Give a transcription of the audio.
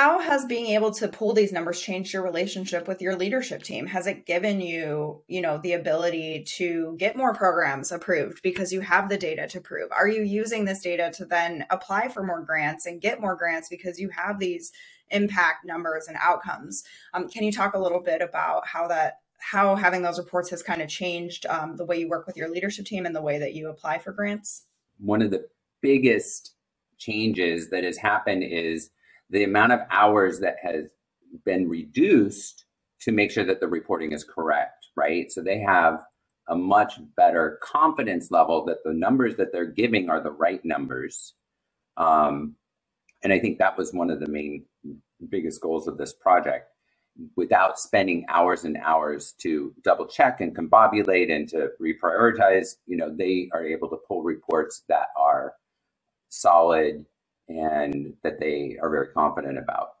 how has being able to pull these numbers changed your relationship with your leadership team? Has it given you, you know, the ability to get more programs approved because you have the data to prove? Are you using this data to then apply for more grants and get more grants because you have these impact numbers and outcomes? Um, can you talk a little bit about how that how having those reports has kind of changed um, the way you work with your leadership team and the way that you apply for grants? One of the biggest changes that has happened is the amount of hours that has been reduced to make sure that the reporting is correct, right? So they have a much better confidence level that the numbers that they're giving are the right numbers. Um, and I think that was one of the main biggest goals of this project without spending hours and hours to double check and combobulate and to reprioritize, you know, they are able to pull reports that are solid and that they are very confident about.